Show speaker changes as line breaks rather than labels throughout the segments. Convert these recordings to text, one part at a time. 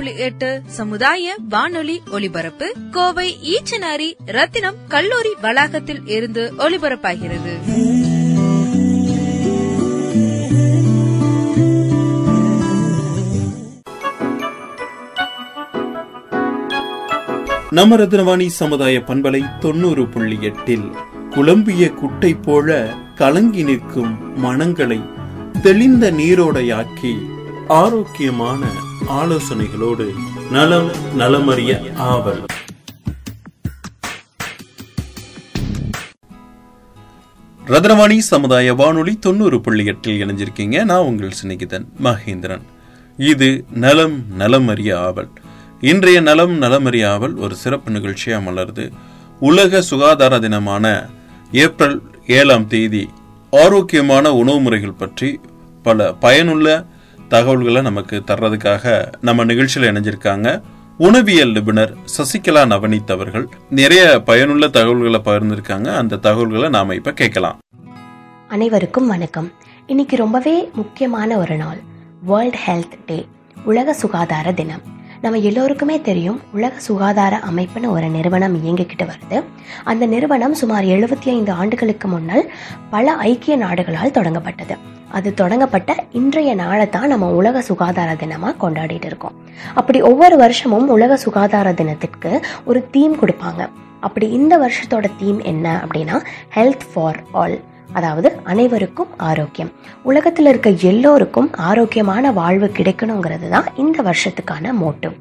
புள்ளி எட்டு சமுதாய வானொலி ஒலிபரப்பு. கோவை ஈச்சனாரி ரத்தினம் கல்லூரி வளாகத்தில் இருந்து ஒலிபரப்பாகிறது.
நம்ம ரத்னவாணி சமுதாய பண்பலை தொண்ணூறு புள்ளி எட்டில். குழம்பிய குட்டை போல கலங்கி நிற்கும் மனங்களை தெளிந்த நீரோடையாக்கி ஆரோக்கியமான ஆலோசனைகளோடு நலம் நலமறிய ஆவல். ரத்னவாணி சமுதாய வானொலி தொண்ணூறு புள்ளி எட்டில் இணைஞ்சிருக்கீங்க. நான் உங்கள் சிநேகிதன் மகேந்திரன். இது நலம் நலமறிய ஆவல். இன்றைய நலம் நலமறிய ஆவல் ஒரு சிறப்பு நிகழ்ச்சியா மலருது. உலக சுகாதார தினமான ஏப்ரல் ஏழாம் தேதி ஆரோக்கியமான உணவு முறைகள் பற்றி பல பயனுள்ள தகவல்களை நமக்கு தர்றதுக்காக நம்ம நிகழ்ச்சியில் இணைஞ்சிருக்காங்க. உணவியல் நிபுணர் சசிகலா நவநீத் அவர்கள். நிறைய பயனுள்ள தகவல்களை பகிர்ந்திருக்காங்க. அந்த தகவல்களை நாம இப்ப கேட்கலாம்.
அனைவருக்கும் வணக்கம். இன்னைக்கு ரொம்பவே முக்கியமான ஒரு நாள். வேர்ல்ட் ஹெல்த் டே உலக சுகாதார தினம். நம்ம எல்லோருக்குமே தெரியும் உலக சுகாதார அமைப்புன்னு ஒரு நிறுவனம் இயங்கிக்கிட்டு வருது. அந்த நிறுவனம் சுமார் எழுபத்தி ஐந்து ஆண்டுகளுக்கு முன்னால் பல ஐக்கிய நாடுகளால் தொடங்கப்பட்டது. அது தொடங்கப்பட்ட இன்றைய நாளை தான் நம்ம உலக சுகாதார தினமாக கொண்டாடிட்டு இருக்கோம். அப்படி ஒவ்வொரு வருஷமும் உலக சுகாதார தினத்திற்கு ஒரு தீம் கொடுப்பாங்க. அப்படி இந்த வருஷத்தோட தீம் என்ன அப்படின்னா ஹெல்த் ஃபார் ஆல் அதாவது அனைவருக்கும் ஆரோக்கியம். உலகத்தில் இருக்க எல்லோருக்கும் ஆரோக்கியமான வாழ்வு கிடைக்கணுங்கிறது தான் இந்த வருஷத்துக்கான மோட்டிவ்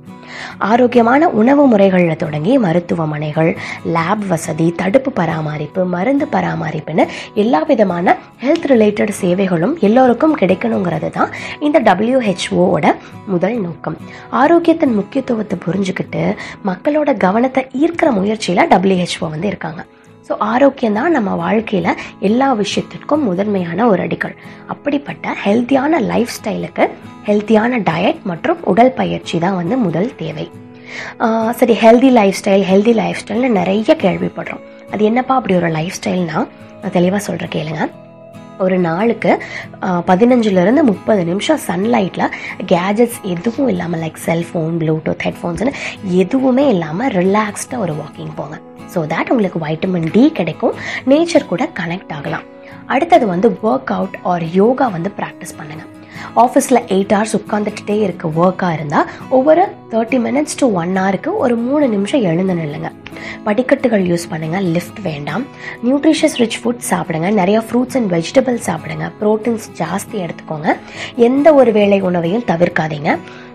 ஆரோக்கியமான உணவு முறைகளில் தொடங்கி மருத்துவமனைகள் லேப் வசதி தடுப்பு பராமரிப்பு மருந்து பராமரிப்புன்னு எல்லா விதமான ஹெல்த் ரிலேட்டட் சேவைகளும் எல்லோருக்கும் கிடைக்கணுங்கிறது தான் இந்த டபிள்யூஹெச்ஓட முதல் நோக்கம். ஆரோக்கியத்தின் முக்கியத்துவத்தை புரிஞ்சுக்கிட்டு மக்களோட கவனத்தை ஈர்க்கிற முயற்சியில் டபிள்யூஹெச்ஓ வந்து இருக்காங்க. ஸோ ஆரோக்கியம் தான் நம்ம வாழ்க்கையில் எல்லா விஷயத்திற்கும் முதன்மையான ஒரு அடிகள். அப்படிப்பட்ட ஹெல்த்தியான லைஃப் ஸ்டைலுக்கு ஹெல்த்தியான டயட் மற்றும் உடல் பயிற்சி தான் வந்து முதல் தேவை. சரி healthy lifestyle healthy life ஸ்டைல்னு நிறைய கேள்விப்படுறோம். அது என்னப்பா அப்படி ஒரு லைஃப் ஸ்டைல்னா நான் தெளிவாக சொல்கிறேன் கேளுங்க. ஒரு நாளுக்கு பதினஞ்சுலேருந்து முப்பது நிமிஷம் சன்லைட்டில் கேஜெட்ஸ் எதுவும் இல்லாமல் லைக் செல்ஃபோன் ப்ளூடூத் ஹெட்ஃபோன்ஸ்னு எதுவுமே இல்லாமல் ரிலாக்ஸ்டாக ஒரு வாக்கிங் போங்க. ஸோ தேட் உங்களுக்கு வைட்டமின் டி கிடைக்கும். நேச்சர் கூட கனெக்ட் ஆகலாம். அடுத்தது வந்து ஒர்க் அவுட் ஆர் யோகா வந்து ப்ராக்டிஸ் பண்ணுங்கள் ஆஃபீஸில் எயிட் ஹவர்ஸ் உட்காந்துட்டே இருக்க ஒர்க்காக இருந்தால் ஒவ்வொரு தேர்ட்டி மினிட்ஸ் டு ஒன் ஹவருக்கு ஒரு மூணு நிமிஷம் எழுந்து நில்லுங்க. படிக்கட்டுகள் யூஸ் பண்ணுங்க லிஃப்ட் வேண்டாம். நியூட்ரிஷியஸ் ரிச் ஃபுட் சாப்பிடுங்க நிறைய ஃப்ரூட்ஸ் அண்ட் வெஜிடபிள்ஸ் சாப்பிடுங்க. ப்ரோட்டீன்ஸ் ஜாஸ்தி எடுத்துக்கோங்க. எந்த ஒரு வேலை உணவையும் தவிர்க்காதீங்க.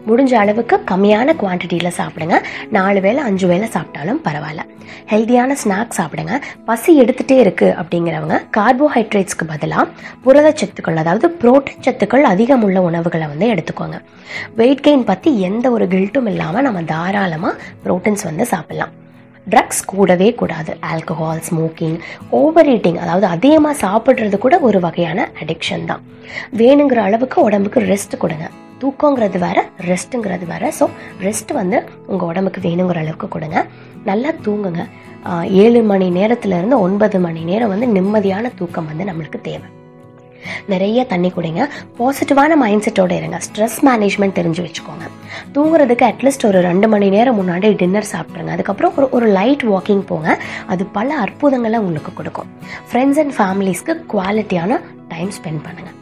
முடிஞ்ச அளவுக்கு கம்மியான குவான்டிட்டியில் சாப்பிடுங்க. நாலு வேளை அஞ்சு வேளை சாப்பிட்டாலும் பரவாயில்ல. ஹெல்த்தியான ஸ்நாக்ஸ் சாப்பிடுங்க. பசி எடுத்துகிட்டே இருக்குது அப்படிங்கிறவங்க கார்போஹைட்ரேட்ஸ்க்கு பதிலாக புரதச்சத்துக்கள் அதாவது புரோட்டீன் சத்துக்கள் அதிகம் உள்ள உணவுகளை வந்து எடுத்துக்கோங்க. வெயிட் கெயின் பற்றி எந்த ஒரு கில்ட்டும் இல்லாமல் நம்ம தாராளமாக ப்ரோட்டீன்ஸ் வந்து சாப்பிட்லாம். ட்ரக்ஸ் கூடவே கூடாது. ஆல்கஹால் ஸ்மோக்கிங் ஓவர் ஈட்டிங் அதாவது அதிகமாக சாப்பிட்றது கூட ஒரு வகையான அடிக்ஷன் தான். வேணுங்கிற அளவுக்கு உடம்புக்கு ரெஸ்ட் கொடுங்க. தூக்கங்கிறது வேற ரெஸ்ட்டுங்கிறது வேற. ஸோ ரெஸ்ட் வந்து உங்கள் உடம்புக்கு வேணுங்கிற அளவுக்கு கொடுங்க. நல்லா தூங்குங்க. ஏழு மணி நேரத்துலேருந்து ஒன்பது மணி நேரம் வந்து நிம்மதியான தூக்கம் வந்து நம்மளுக்கு தேவை. நிறைய தண்ணி குடிங்க. பாசிட்டிவான மைண்ட் செட்டோட இருங்க. ஸ்ட்ரெஸ் மேனேஜ்மெண்ட் தெரிஞ்சு வச்சுக்கோங்க. தூங்குறதுக்கு அட்லீஸ்ட் ஒரு ரெண்டு மணி நேரம் முன்னாடி டின்னர் சாப்பிட்ருங்க அதுக்கப்புறம் ஒரு ஒரு லைட் வாக்கிங் போங்க. அது பல அற்புதங்களை உங்களுக்கு கொடுக்கும். ஃப்ரெண்ட்ஸ் அண்ட் ஃபேமிலிஸ்க்கு குவாலிட்டியான டைம் ஸ்பெண்ட் பண்ணுங்கள்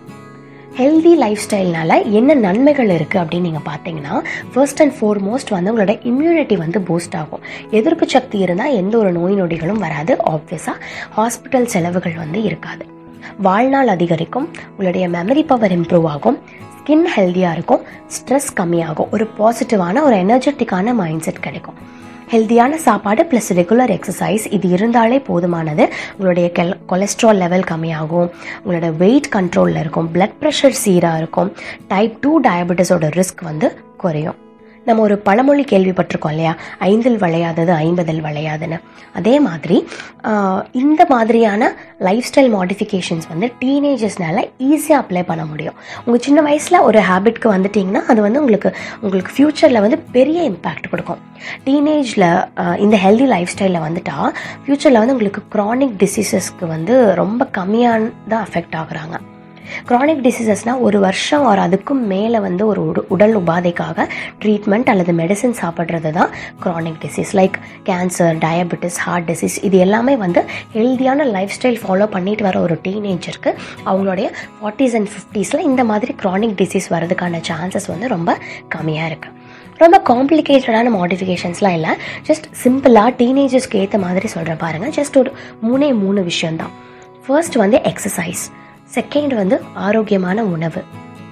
ஹெல்தி லைஃப் ஸ்டைல்னால என்ன நன்மைகள் இருக்குது அப்படின்னு நீங்கள் பார்த்தீங்கன்னா ஃபர்ஸ்ட் அண்ட் ஃபோர்மோஸ்ட் வந்து உங்களோட இம்யூனிட்டி வந்து பூஸ்ட் ஆகும். எதிர்ப்பு சக்தி இருந்தால் எந்த ஒரு நோய் நொடிகளும் வராது ஆப்வியஸாக ஹாஸ்பிட்டல் செலவுகள் வந்து இருக்காது. வாழ்நாள் அதிகரிக்கும் உங்களுடைய மெமரி பவர் இம்ப்ரூவ் ஆகும் ஸ்கின் ஹெல்த்தியாக இருக்கும் ஸ்ட்ரெஸ் கம்மியாகும் ஒரு பாசிட்டிவான ஒரு எனர்ஜெட்டிக்கான மைண்ட் செட் கிடைக்கும். ஹெல்த்தியான சாப்பாடு ப்ளஸ் ரெகுலர் எக்ஸசைஸ் இது இருந்தாலே போதுமானது. உங்களுடைய கெல் கொலஸ்ட்ரால் லெவல் கம்மியாகும். உங்களோட வெயிட் கண்ட்ரோலில் இருக்கும். பிளட் ப்ரெஷர் சீராக இருக்கும். டைப் டூ டயபெட்டிஸோட ரிஸ்க் வந்து குறையும். நம்ம ஒரு பழமொழி கேள்விப்பட்டிருக்கோம் இல்லையா? ஐந்தில் விளையாதது ஐம்பதில் விளையாதுன்னு. அதே மாதிரி இந்த மாதிரியான லைஃப் ஸ்டைல் மாடிஃபிகேஷன்ஸ் வந்து டீனேஜர்ஸ்னால ஈஸியாக அப்ளை பண்ண முடியும். உங்கள் சின்ன வயசில் ஒரு ஹேபிட்க்கு வந்துட்டிங்கன்னா அது வந்து உங்களுக்கு உங்களுக்கு ஃப்யூச்சரில் வந்து பெரிய இம்பேக்ட் கொடுக்கும். டீனேஜில் இந்த ஹெல்தி லைஃப் ஸ்டைலில் வந்துட்டால் ஃப்யூச்சரில் வந்து உங்களுக்கு க்ரானிக் டிசீசஸ்க்கு வந்து ரொம்ப கம்மியான தான் அஃபெக்ட் ஆகுறாங்க. க்ரானிக் டிசீசஸ்னால் ஒரு வருஷம் ஒரு அதுக்கும் மேலே வந்து ஒரு உட- உடல் உபாதைக்காக ட்ரீட்மெண்ட் அல்லது மெடிசன் சாப்பிட்றது தான் chronic disease like cancer diabetes heart disease இது எல்லாமே வந்து ஹெல்தியான லைஃப் ஸ்டைல் ஃபாலோ பண்ணிட்டு வர ஒரு டீனேஜருக்கு அவங்களுடைய ஃபார்ட்டிஸ் அண்ட் ஃபிஃப்டிஸில் இந்த மாதிரி க்ரானிக் டிசீஸ் வரதுக்கான சான்சஸ் வந்து ரொம்ப கம்மியாக இருக்குது ரொம்ப காம்ப்ளிகேட்டடான மாடிஃபிகேஷன்ஸ்லாம் இல்லை. ஜஸ்ட் சிம்பிளாக டீனேஜர்ஸ்க்கு ஏற்ற மாதிரி சொல்கிறேன் பாருங்கள் ஜஸ்ட் ஒரு மூணே மூணு விஷயம்தான். ஃபர்ஸ்ட் வந்து எக்ஸசைஸ் செகண்ட் வந்து ஆரோக்கியமான உணவு.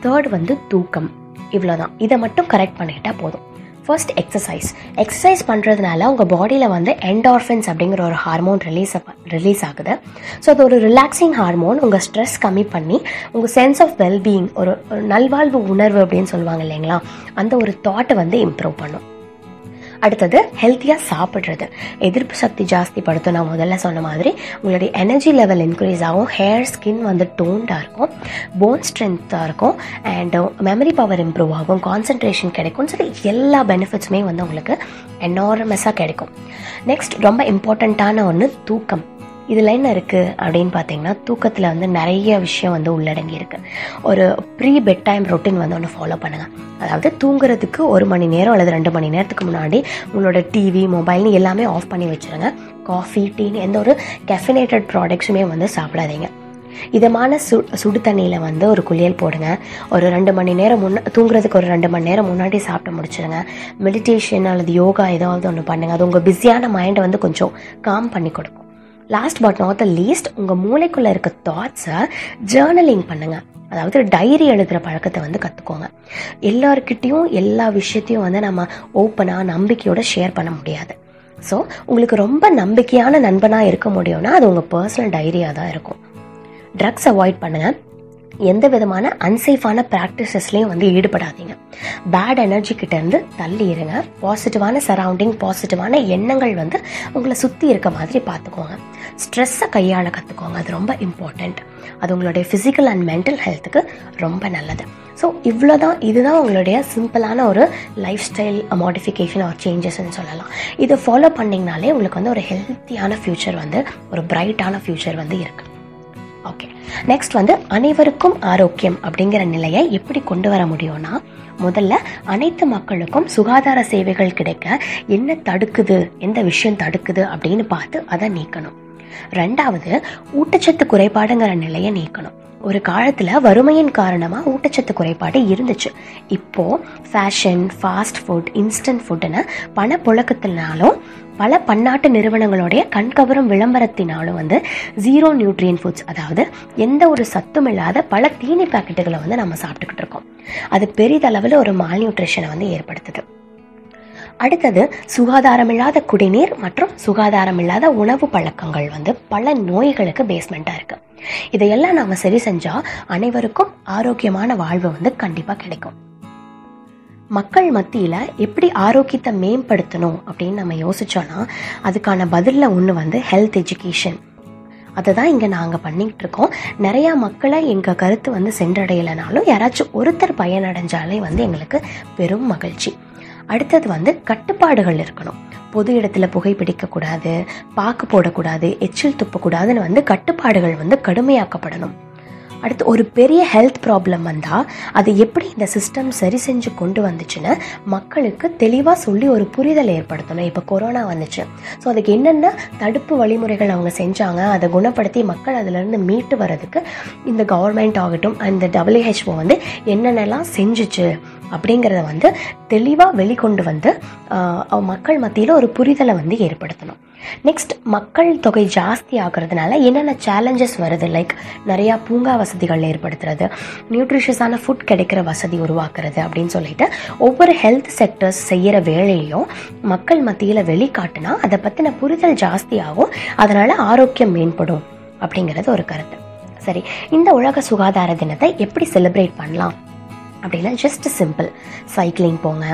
தேர்ட் வந்து தூக்கம். இவ்வளோதான் இதை மட்டும் கரெக்ட் பண்ணிட்டா போதும். ஃபர்ஸ்ட் எக்ஸசைஸ் எக்ஸசைஸ் பண்ணுறதுனால உங்கள் பாடியில் வந்து என்டார்ஃபின்ஸ் அப்படிங்கிற ஒரு ஹார்மோன் ரிலீஸ் ரிலீஸ் ஆகுது. ஸோ அது ஒரு ரிலாக்ஸிங் ஹார்மோன் உங்கள் ஸ்ட்ரெஸ் கம்மி பண்ணி உங்கள் சென்ஸ் ஆஃப் வெல்பீயிங் ஒரு ஒரு நல்வாழ்வு உணர்வு அப்படின்னு சொல்லுவாங்க இல்லைங்களா? அந்த ஒரு தாட்டை வந்து இம்ப்ரூவ் பண்ணும். அடுத்தது ஹெல்த்தியாக சாப்பிட்றது. எதிர்ப்பு சக்தி ஜாஸ்தி படுத்தும். நான் முதல்ல சொன்ன மாதிரி உங்களுடைய எனர்ஜி லெவல் இன்க்ரீஸ் ஆகும். ஹேர் ஸ்கின் வந்து டோன்டாக இருக்கும். போன் ஸ்ட்ரென்த்தாக இருக்கும். அண்ட் மெமரி பவர் இம்ப்ரூவ் ஆகும். கான்சன்ட்ரேஷன் கிடைக்கும். சரி எல்லா பெனிஃபிட்ஸுமே வந்து உங்களுக்கு எனார்மஸாக கிடைக்கும். நெக்ஸ்ட் ரொம்ப இம்பார்ட்டண்ட்டான ஒன்று தூக்கம். இதில் என்ன இருக்குது அப்படின்னு பார்த்தீங்கன்னா தூக்கத்தில் வந்து நிறைய விஷயம் வந்து உள்ளடங்கி இருக்குது ஒரு ப்ரீ பெட் டைம் ரொட்டீன் வந்து ஒன்று ஃபாலோ பண்ணுங்கள் அதாவது தூங்குறதுக்கு ஒரு மணி நேரம் அல்லது ரெண்டு மணி நேரத்துக்கு முன்னாடி உங்களோட டிவி மொபைல்னு எல்லாமே ஆஃப் பண்ணி வச்சுருங்க. காஃபி டீன்னு எந்த ஒரு கெஃபினேட்டட் ப்ராடக்ட்ஸுமே வந்து சாப்பிடாதீங்க. இதமான சு சுடு தண்ணியில் வந்து ஒரு குளியல் போடுங்க. ஒரு ரெண்டு மணி நேரம் முன்ன தூங்குறதுக்கு ஒரு ரெண்டு மணி நேரம் முன்னாடி சாப்பிட்டு முடிச்சிடுங்க மெடிடேஷன் அல்லது யோகா ஏதாவது ஒன்று பண்ணுங்க. அது உங்கள் பிஸியான மைண்டை வந்து கொஞ்சம் காம் பண்ணி கொடுக்கும். Last but not the least உங்கள் மூளைக்குள்ளே இருக்க தாட்ஸை ஜேர்னலிங் பண்ணுங்கள் அதாவது டைரி எழுதுகிற பழக்கத்தை வந்து கற்றுக்கோங்க எல்லாருக்கிட்டேயும் எல்லா விஷயத்தையும் வந்து நம்ம ஓப்பனாக நம்பிக்கையோட ஷேர் பண்ண முடியாது. ஸோ உங்களுக்கு ரொம்ப நம்பிக்கையான நண்பனாக இருக்க முடியும்னா அது உங்கள் பர்சனல் டைரியாக தான் இருக்கும். ட்ரக்ஸ் அவாய்ட் பண்ணுங்கள் எந்த விதமான அன்சேஃபான ப்ராக்டிசஸ்லையும் வந்து ஈடுபடாதீங்க. பேட் எனர்ஜி கிட்டேருந்து தள்ளி இருங்க. பாசிட்டிவான சரௌண்டிங் பாசிட்டிவான எண்ணங்கள் வந்து உங்களை சுற்றி இருக்க மாதிரி பார்த்துக்கோங்க. ஸ்ட்ரெஸ்ஸை கையாள கற்றுக்கோங்க அது ரொம்ப இம்பார்ட்டண்ட் அது உங்களுடைய ஃபிசிக்கல் அண்ட் மென்டல் ஹெல்த்துக்கு ரொம்ப நல்லது. ஸோ இவ்வளோதான் இதுதான் உங்களுடைய சிம்பிளான ஒரு லைஃப் ஸ்டைல் மாடிஃபிகேஷன் ஆர் சேஞ்சஸ்ன்னு சொல்லலாம். இதை ஃபாலோ பண்ணிங்கனாலே உங்களுக்கு வந்து ஒரு ஹெல்த்தியான ஃப்யூச்சர் வந்து ஒரு பிரைட்டான ஃப்யூச்சர் வந்து இருக்குது ஓகே நெக்ஸ்ட் வந்து அனைவருக்கும் ஆரோக்கியம் அப்படிங்கிற நிலையை எப்படி கொண்டு வர முடியும்னா முதல்ல அனைத்து மக்களுக்கும் சுகாதார சேவைகள் கிடைக்க என்ன தடுக்குது எந்த விஷயம் தடுக்குது அப்படின்னு பார்த்து அதை நீக்கணும். ரெண்டாவது ஊட்டச்சத்து குறைபாடுங்கிற நிலையை நீக்கணும். ஒரு காலத்தில் வறுமையின் காரணமாக ஊட்டச்சத்து குறைபாடு இருந்துச்சு. இப்போது ஃபேஷன் ஃபாஸ்ட் ஃபுட் இன்ஸ்டன்ட் ஃபுட்டுன்னு பணப்புழக்கத்தினாலும் பல பன்னாட்டு நிறுவனங்களுடைய கண்கவரும் விளம்பரத்தினாலும் வந்து ஜீரோ நியூட்ரியன் ஃபுட்ஸ் அதாவது எந்த ஒரு சத்தும் இல்லாத பல தீனி பாக்கெட்டுகளை வந்து நம்ம சாப்பிட்டுக்கிட்டு இருக்கோம். அது பெரிதளவில் ஒரு மால் நியூட்ரிஷனை வந்து ஏற்படுத்துது. அடுத்தது சுகாதாரமில்லாத குடிநீர் மற்றும் சுகாதாரமில்லாத உணவு பழக்கங்கள் வந்து பல நோய்களுக்கு பேஸ்மெண்ட்டாக இருக்குது இதையெல்லாம் நாம சரி செஞ்சா அனைவருக்கும் ஆரோக்கியமான வாழ்வு வந்து கண்டிப்பா கிடைக்கும். மக்கள் மத்தியில் எப்படி ஆரோக்கியத்தை மேம்படுத்தணும் அப்படின்னு நம்ம யோசிச்சோம்னா அதுக்கான பதிலில் ஒன்று வந்து ஹெல்த் எஜுகேஷன் அதை தான் இங்கே நாங்கள் பண்ணிக்கிட்டு இருக்கோம். நிறையா மக்களை எங்கள் கருத்து வந்து சென்றடையலைனாலும் யாராச்சும் ஒருத்தர் பயனடைஞ்சாலே வந்து எங்களுக்கு பெரும் மகிழ்ச்சி. அடுத்தது வந்து கட்டுப்பாடுகள் இருக்கணும். பொது இடத்துல புகைப்பிடிக்கக்கூடாது பாக்கு போடக்கூடாது எச்சில் துப்பக்கூடாதுன்னு வந்து கட்டுப்பாடுகள் வந்து கடுமையாக்கப்படணும். அடுத்து ஒரு பெரிய ஹெல்த் ப்ராப்ளம் வந்தால் அது எப்படி இந்த சிஸ்டம் சரி செஞ்சு கொண்டு வந்துச்சுன்னு மக்களுக்கு தெளிவாக சொல்லி ஒரு புரிதல் ஏற்படுத்தணும். இப்போ கொரோனா வந்துச்சு. ஸோ அதுக்கு என்னென்ன தடுப்பு வழிமுறைகள் அவங்க செஞ்சாங்க அதை குணப்படுத்தி மக்கள் அதிலிருந்து மீட்டு வர்றதுக்கு இந்த கவர்மெண்ட் ஆகட்டும் அந்த டபிள்யூஹெச்ஓ வந்து என்னென்னலாம் செஞ்சுச்சு அப்படிங்கிறத வந்து தெளிவாக வெளிக்கொண்டு வந்து மக்கள் மத்தியில் ஒரு புரிதலை வந்து ஏற்படுத்தணும். நெக்ஸ்ட் மக்கள் தொகை ஜாஸ்தி ஆகிறதுனால என்னென்ன சேலஞ்சஸ் வருது? லைக் நிறையா பூங்கா வசதிகள் ஏற்படுத்துறது நியூட்ரிஷியஸான ஃபுட் கிடைக்கிற வசதி உருவாக்குறது அப்படின்னு சொல்லிட்டு ஒவ்வொரு ஹெல்த் செக்டர்ஸ் செய்கிற வேலையையும் மக்கள் மத்தியில் வெளிக்காட்டினா அதை பற்றின புரிதல் ஜாஸ்தியாகும். அதனால் ஆரோக்கியம் மேம்படும் அப்படிங்கிறது ஒரு கருத்து. சரி இந்த உலக சுகாதார தினத்தை எப்படி செலிப்ரேட் பண்ணலாம்? அப்படின்னா ஜஸ்ட் சிம்பிள் சைக்கிளிங் போங்க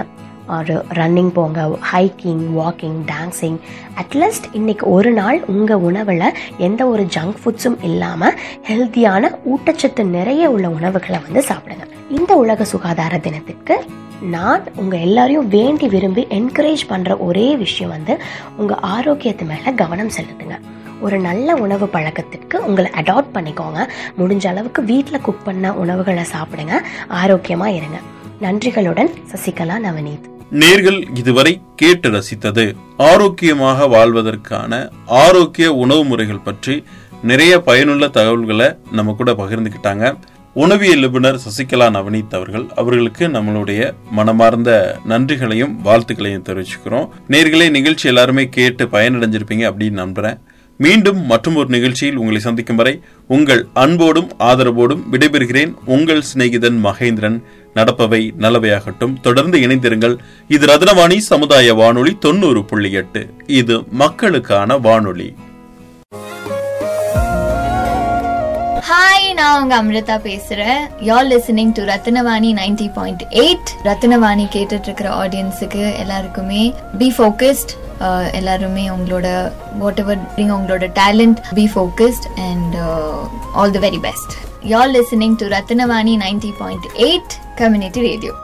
ஒரு ரன்னிங் போங்க ஹைக்கிங் வாக்கிங் டான்ஸிங் அட்லீஸ்ட் இன்னைக்கு ஒரு நாள் உங்கள் உணவில் எந்த ஒரு ஜங்க் ஃபுட்ஸும் இல்லாமல் ஹெல்த்தியான ஊட்டச்சத்து நிறைய உள்ள உணவுகளை வந்து சாப்பிடுங்க. இந்த உலக சுகாதார தினத்துக்கு நான் உங்கள் எல்லாரையும் வேண்டி விரும்பி என்கரேஜ் பண்ணுற ஒரே விஷயம் வந்து உங்கள் ஆரோக்கியத்து மேலே கவனம் செலுத்துங்க. ஒரு நல்ல உணவு பழக்கத்திற்கு உங்களை அடாப்ட் பண்ணிக்கோங்க. முடிஞ்ச அளவுக்கு வீட்டில் குக் பண்ண உணவுகளை சாப்பிடுங்க. ஆரோக்கியமாக இருங்க. நன்றிகளுடன் சசிகலா நவநீத்.
நேர்கள் இதுவரை கேட்டு ரசித்தது ஆரோக்கியமாக வாழ்வதற்கான ஆரோக்கிய உணவு முறைகள் பற்றி நிறைய பயனுள்ள தகவல்களை நம்ம கூட பகிர்ந்துக்கிட்டாங்க. உணவியல் நிபுணர் சசிகலா நவநீத் அவர்கள் அவர்களுக்கு நம்மளுடைய மனமார்ந்த நன்றிகளையும் வாழ்த்துக்களையும் தெரிவிச்சுக்கிறோம். நேர்களே நிகழ்ச்சி எல்லாருமே கேட்டு பயனடைஞ்சிருப்பீங்க அப்படின்னு நம்புறேன். மீண்டும் மற்றும் ஒரு நிகழ்ச்சியில் உங்களை சந்திக்கும் வரை உங்கள் அன்போடும் ஆதரவோடும் விடைபெறுகிறேன். உங்கள் சிநேகிதன் மகேந்திரன். நடப்பவை நல்லவையாகட்டும். தொடர்ந்து இணைந்திருங்கள். இது ரத்னவாணி சமுதாய வானொலி தொண்ணூறு புள்ளி எட்டு. இது மக்களுக்கான வானொலி.
நான் உங்க அமிர்தா பேசுறேன். You're listening to Ratnavani ninety point eight Ratnavani கேட்டுட்டு இருக்கிற ஆடியன்ஸுக்கு எல்லாருக்குமே பி ஃபோக்கஸ்ட் எல்லாருமே உங்களோட வாட் எவர் உங்களோட talent be focused and all the very best you're listening to Ratnavani ninety point eight community radio